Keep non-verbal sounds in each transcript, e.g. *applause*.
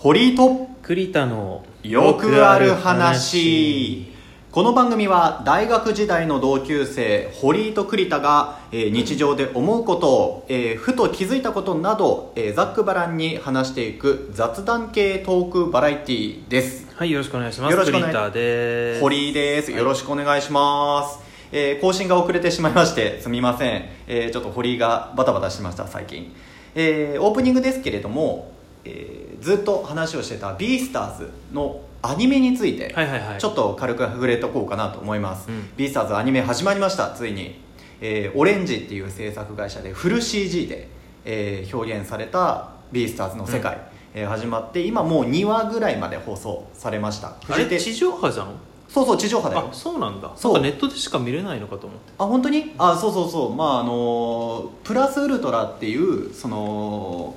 堀井と栗田のよくある話。この番組は大学時代の同級生堀井と栗田が、えー日常で思うことを、えーふと気づいたことなど、えーざっくばらんに話していく雑談系トークバラエティーです。はいよろしくお願いします。よろしくお願いです。堀井です。よろしくお願いします、えー更新が遅れてしまいましてすみません、えーちょっと堀井がバタバタしてました最近、えーオープニングですけれども、えーずっと話をしてた「ビースターズ」のアニメについて、はいはいはい。ちょっと軽く触れとこうかなと思います、うん。ビースターズアニメ始まりましたついに、えーオレンジっていう制作会社でフル CG で、えー表現されたビースターズの世界、えー始まって今もう2話ぐらいまで放送されました。あれ地上波じゃん？そうそう地上波だよ。あそうなんだ。そう。なんかネットでしか見れないのかと思って。あ本当に？あそうそうそう。まああのプラスウルトラっていうその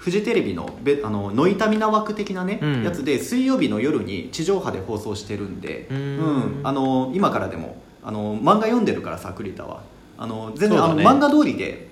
フジテレビのべあのノイタミナ枠的なね、うん。やつで水曜日の夜に地上波で放送してるんで。うーん。あの今からでもあの漫画読んでるからさ栗田は。あの全然、あの漫画通りで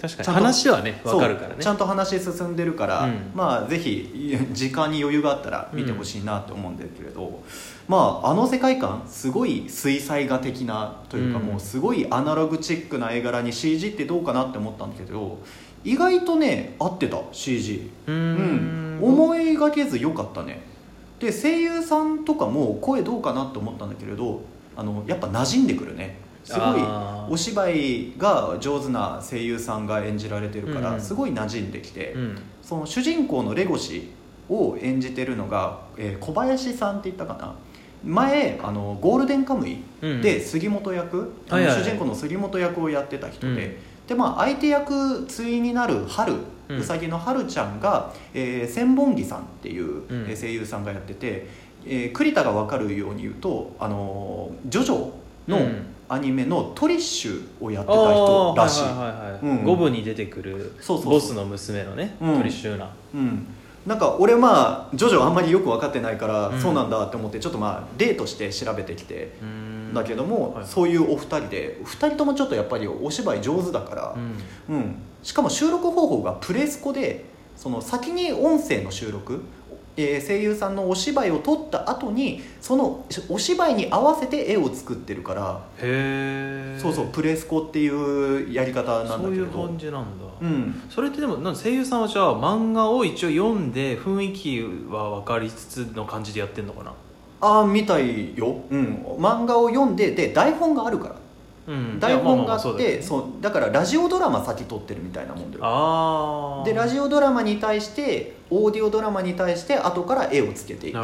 確かに。話はねそうわかるからね。ちゃんと話進んでるから、うん。まあぜひ時間に余裕があったら見てほしいなって思うんだけれど、まああの世界観すごい水彩画的なというか、うん。もうすごいアナログチックな絵柄に CG ってどうかなって思ったんだけど意外とね合ってた CG うん。ん。思いがけず良かったね。で声優さんとかも声どうかなって思ったんだけれどあのやっぱ馴染んでくるね。すごいお芝居が上手な声優さんが演じられてるから、うん。すごい馴染んできて、うん。その主人公のレゴシを演じてるのが、えー小林さんって言ったかな。前あのゴールデンカムイうん。で杉本役、あのはいはいはい。主人公の杉本役をやってた人で、うんでまあ相手役対になる春うん。うさぎの春ちゃんが、えー千本木さんっていう、声優さんがやってて、えー栗田が分かるように言うと「あのージョジョ」のうん。アニメのトリッシュをやってあた人ーらしい、五部に出てくるボスの娘のねうん。トリッシューナうん、なんか俺まあジョジョあんまりよく分かってないから、うん。そうなんだって思ってちょっとまあ例として調べてきてうーんだけども、はいそういうお二人で二人ともちょっとやっぱりお芝居上手だからう、ん。うん。しかも収録方法がプレスコでその先に音声の収録、えー声優さんのお芝居を撮った後にそのお芝居に合わせて絵を作ってるから、へえそうそうプレスコっていうやり方なんだけれど。そういう感じなんだ。うん。それってでもなん声優さんはじゃあ漫画を一応読んで雰囲気は分かりつつの感じでやってんのかな？ああみたいよ、うん、漫画を読んでで台本があるから。うん。台本があってそうだからラジオドラマ先撮ってるみたいなもんだよ。ああでラジオドラマに対してオーディオドラマに対して後から絵をつけていく。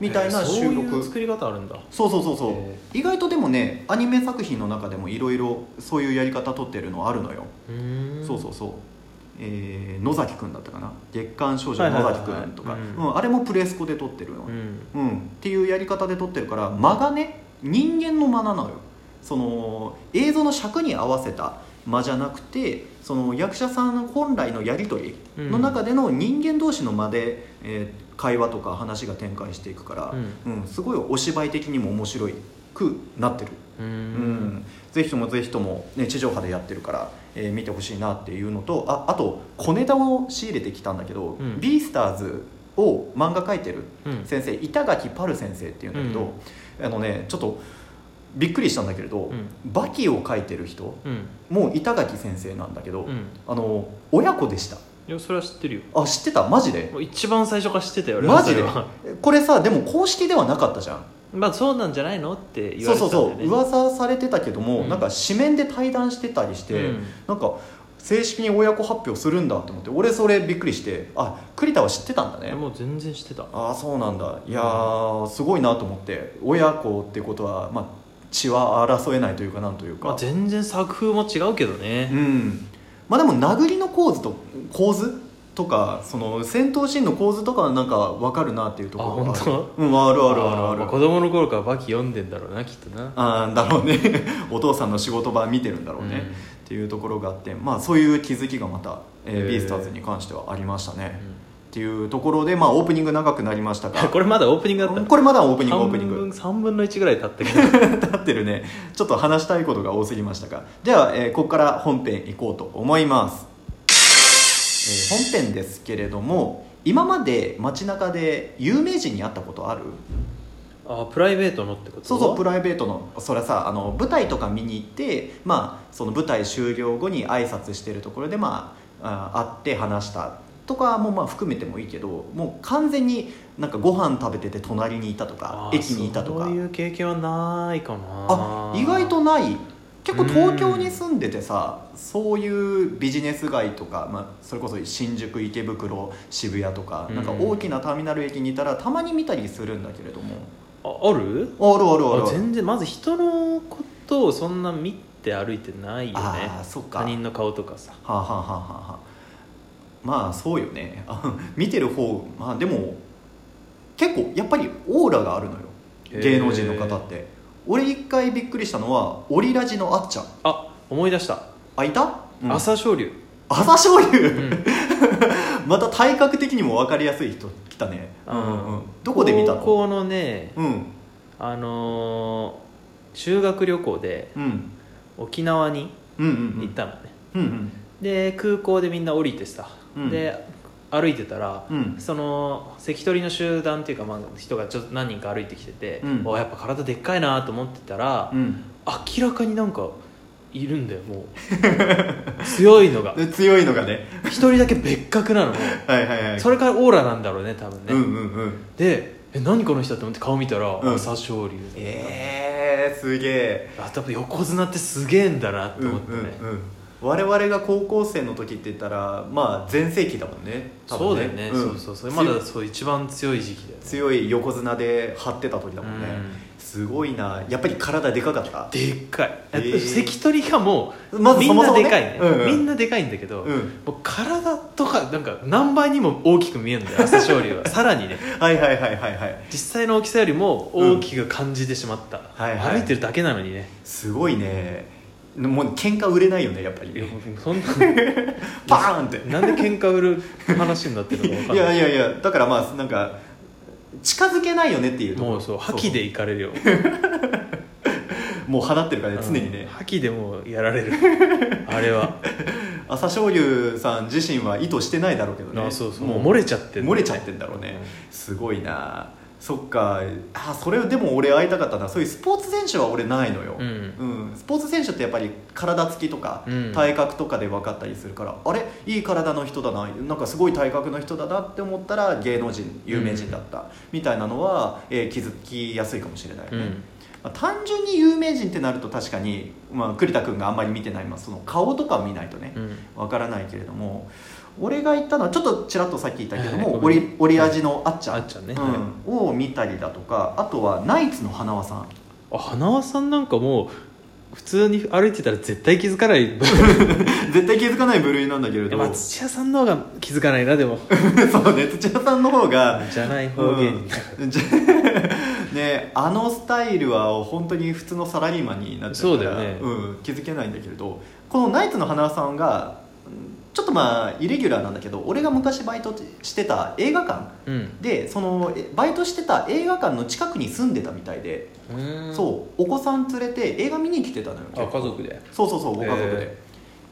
みたいな収そういう録作り方あるんだ。そうそうそうそう。へ意外とでもねアニメ作品の中でもいろいろそういうやり方撮ってるのあるのよ、うーん。そうそうそうえー野崎くんだったかな？月刊少女の野崎くんとか。あれもプレスコで撮ってるの、うん。うん、っていうやり方で撮ってるから間がね人間の間なのよ。その映像の尺に合わせた間じゃなくてその役者さん本来のやり取りの中での人間同士の間で、えー会話とか話が展開していくから、うん。すごいお芝居的にも面白いくなってる、うーうんん。ぜひともぜひとも、ね、地上波でやってるから、えー見てほしいなっていうのとああと小ネタを仕入れてきたんだけど、うん。ビースターズを漫画描いてるうん。先生板垣パル先生っていうんだけど、あのねちょっとびっくりしたんだけれど、うん。バキを描いてる人うん。も板垣先生なんだけど、うん。あの親子でした。いやそれは知ってるよ。あ知ってた？マジで？一番最初から知ってたよ俺マジで？これさでも公式ではなかったじゃんまあそうなんじゃないのって言わそうれてたんだよね。そうそう噂されてたけども、うん。なんか紙面で対談してたりして、うん。なんか正式に親子発表するんだと思って俺それびっくりしてあ栗田は知ってたんだね。もう全然知ってた。ああそうなんだ。いやーすごいなと思って親子ってことは、まあ、血は争えないというかなんというか、まあ全然作風も違うけどね。うん。まあでも殴りの構図と構図とかその戦闘シーンの構図とかはなんか分かるなっていうところがあ本当？うんあるあるあるある。ーま子供の頃からバキ読んでんだろうなきっとな。あーだろうね。*laughs* お父さんの仕事場見てるんだろうね、うん。っていうところがあってまあそういう気づきがまた、えービースターズに関してはありましたね、っていうところでまあオープニング長くなりましたが。これまだオープニングだった？これまだオープニングオー半プニング。分3分の1ぐらい経ったけど立ってるね。ちょっと話したいことが多すぎましたが。では、えーここから本編行こうと思います、えー本編ですけれども、今まで街中で有名人に会ったことある？あプライベートのってこと？そうそうプライベートの。それはさあの舞台とか見に行ってまあその舞台終了後に挨拶してるところでまああ会って話したとかもまあ含めてもいいけどもう完全になんかご飯食べてて隣にいたとか駅にいたとか。そういう経験はないかな。あ意外とない結構東京に住んでてさそういうビジネス街とか、まあ、それこそ新宿池袋渋谷とかうん。なんか大きなターミナル駅にいたらたまに見たりするんだけれども。あある？あるあるある全然まず人のことをそんな見て歩いてないよね。ああそっか。他人の顔とかさ。はあ、はあはあはあ。はあ、まあそうよね。あ *laughs* 見てる方まあでも結構やっぱりオーラがあるのよ。芸能人の方って俺一回びっくりしたのはオリラジのあっちゃん。あ思い出した、あいた、うん。朝青龍。朝醤油、うん。*laughs* また体格的にも分かりやすい人来たね、うんうん、どこで見たの？高校のねうん。あのー修学旅行でうん。沖縄にうんうん。行ったのね、うんうん。で空港でみんな降りてさ、うん。で歩いてたら、うん。その関取の集団っていうか、まあ、人がちょっと何人か歩いてきてて、うん。おやっぱ体でっかいなと思ってたら、うん。明らかになんかいるんだよもう。*laughs* 強いのが。で強いのがね。一人だけ別格なの。*laughs* はいはいはい。それからオーラなんだろうね多分ね、うんうんうん。でえ何この人って思って顔見たら、うん。朝青龍えー、すげえ。横綱ってすげえんだなってうんうん思ってね、うん我々が高校生の時って言ったらまあ全盛期だもんね。多分そうだよね、ん。そうそうそう。まだそう一番強い時期だよね。強い横綱で張ってた時だもんね、すごいな。やっぱり体でかかった？でっかい、へー。関取がもう、まずみんなでかいね、うん。うんみんなでかいんだけど、うん。もう体とかなんか何倍にも大きく見えるんだよ *laughs* 朝青龍は。さらにね。はいはいはいはいはい。実際の大きさよりも大きく感じてしまった、はいはい。歩いてるだけなのにね。すごいねもう喧嘩売れないよねやっぱり。いやそんなパーンって。なんで喧嘩売る話になってるのか分かんない。いやいやいやだからまあなんか近づけないよねっていうもうそう覇気でいかれるよ。もう放ってるからね常にねうん覇気でもうやられるあれは朝青龍さん自身は意図してないだろうけどねあそうそうもう漏れちゃってね漏れちゃってんだろうね、すごいなそっか。あそれでも俺会いたかったな。そういうスポーツ選手は俺ないのよ、うん。うん。スポーツ選手ってやっぱり体つきとか、うん。体格とかで分かったりするからあれ？いい体の人だな。なんかすごい体格の人だなって思ったら芸能人有名人だった、みたいなのは、えー気づきやすいかもしれないね、うんまあ単純に有名人ってなると確かに、まあ、栗田君があんまり見てない、まあ、その顔とかを見ないとね、うん。わからないけれども俺が言ったのはちょっとちらっとさっき言ったけども、はいオリオリ味のあっちゃん。あっちゃんね。うん。を見たりだとかあとはナイツの花輪さん。あ花輪さんなんかもう普通に歩いてたら絶対気づかない。*laughs* 絶対気づかない部類なんだけれど。まあ土屋さんの方が気づかないなでも。*laughs* そうね土屋さんの方がじゃない方芸人うん。ねあのスタイルは本当に普通のサラリーマンになっちゃうからそうだよね。うん、気づけないんだけれど。このナイツの花輪さんがうんちょっとまあイレギュラーなんだけど俺が昔バイトしてた映画館うん。でそのえバイトしてた映画館の近くに住んでたみたいで、そうお子さん連れて映画見に来てたのよあ家族で？そうそうそうご家族で。へ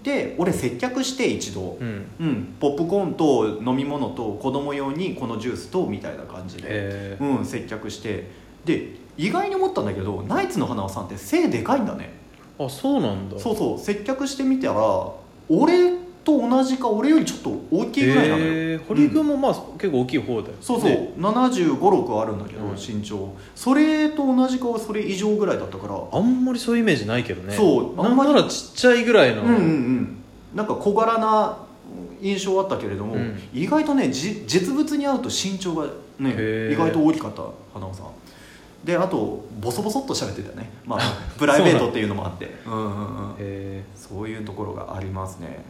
で俺接客して一度。うん。うん、ポップコーンと飲み物と子供用にこのジュースとみたいな感じで、うん、接客して。で意外に思ったんだけどナイツの花輪さんって背でかいんだね。あそうなんだ。そうそう接客してみたら俺と同じか俺よりちょっと大きいぐらいなのよ、へえ堀君もまあ結構大きい方だよね。そうそう、7 5 6あるんだけど、うん。身長。それと同じかそれ以上ぐらいだったから。あんまりそういうイメージないけどね。そう。なんならちっちゃいぐらいの。うんうんうん。なんか小柄な印象あったけれども、うん。意外とねじ実物に会うと身長がね意外と大きかった花尾さんであとボソボソっと喋ってたよね。まあプライベートっていうのもあって。うんうんうんへそういうところがありますね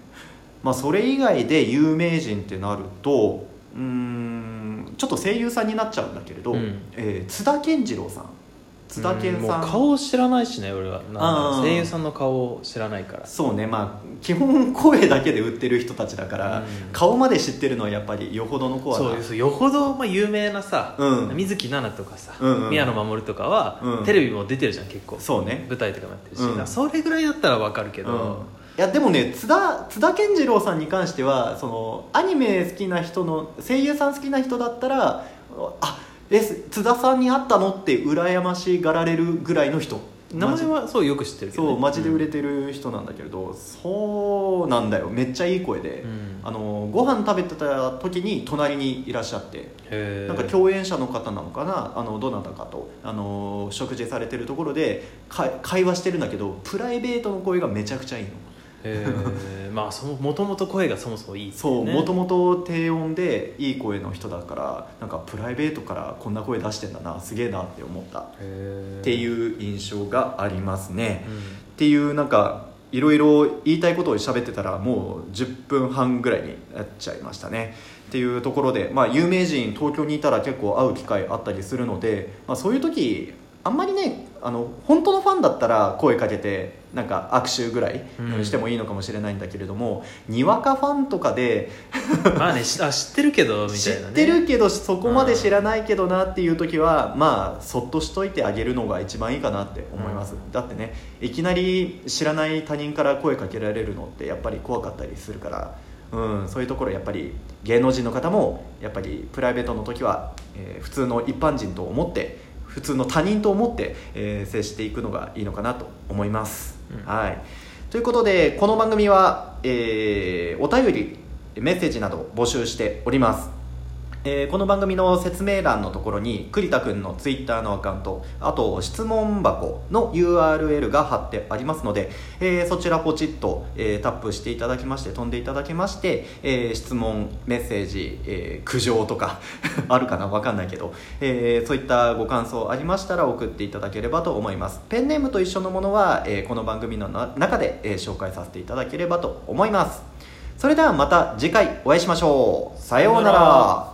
まあそれ以外で有名人ってなるとうーんちょっと声優さんになっちゃうんだけれど、うん。えー津田健次郎さん。津田健さん。顔を知らないしね俺は。声優さんの顔を知らないから。そうねまあ基本声だけで売ってる人たちだから、うん。顔まで知ってるのはやっぱりよほどのコアな。そうですよほど、まあ、有名なさ、うん。水木奈々とかさ、うんうん。宮野真守とかは、うん。テレビも出てるじゃん結構。そうね。舞台とかもやってるし、それぐらいだったら分かるけど、うんいやでもね津田津田健次郎さんに関してはそのアニメ好きな人の声優さん好きな人だったらあえ津田さんに会ったのって羨ましがられるぐらいの人。名前はそうよく知ってるけど、そうマジで売れててる人なんだけれど、そうなんだよ。めっちゃいい声で、うん。あのご飯食べてた時に隣にいらっしゃって。へなんか共演者の方なのかな？あのどなたかと。あの食事されてるところでか会話してるんだけどプライベートの声がめちゃくちゃいいのへえまあそのもともと声がそもそもいいっていそうね。もともと低音でいい声の人だからなんかプライベートからこんな声出してんだなすげえなって思った。っっていう印象がありますね、うん。っていうなんかいろいろ言いたいことを喋ってたらもう10分半ぐらいになっちゃいましたね。っていうところで、まあ、有名人東京にいたら結構会う機会あったりするので、まあ、そういう時あんまりねあの本当のファンだったら声かけてなんか握手ぐらいうん。してもいいのかもしれないんだけれども、にわかファンとかでまあねしあ知ってるけどみた知っいなね。てるけどそこまで知らないけどなっていう時はまあそっとしといてあげるのが一番いいかなって思います、うん。だってねいきなり知らない他人から声かけられるのってやっぱり怖かったりするから、うん、そういうところやっぱり芸能人の方もやっぱりプライベートの時は、えー普通の一般人と思って普通の他人と思って、えー接していくのがいいのかなと思います、うん。はい。ということでこの番組は、えーお便りメッセージなど募集しております、えーこの番組の説明欄のところに栗田くんのツイッターのアカウントあと質問箱の URL が貼ってありますので、えーそちらポチッと、えータップしていただきまして飛んでいただきまして、えー質問メッセージ、えー苦情とか *laughs* あるかな？わかんないけど、えーそういったご感想ありましたら送っていただければと思います。ペンネームと一緒のものは、えーこの番組のな中で、えー紹介させていただければと思います。それではまた次回お会いしましょう。さようなら。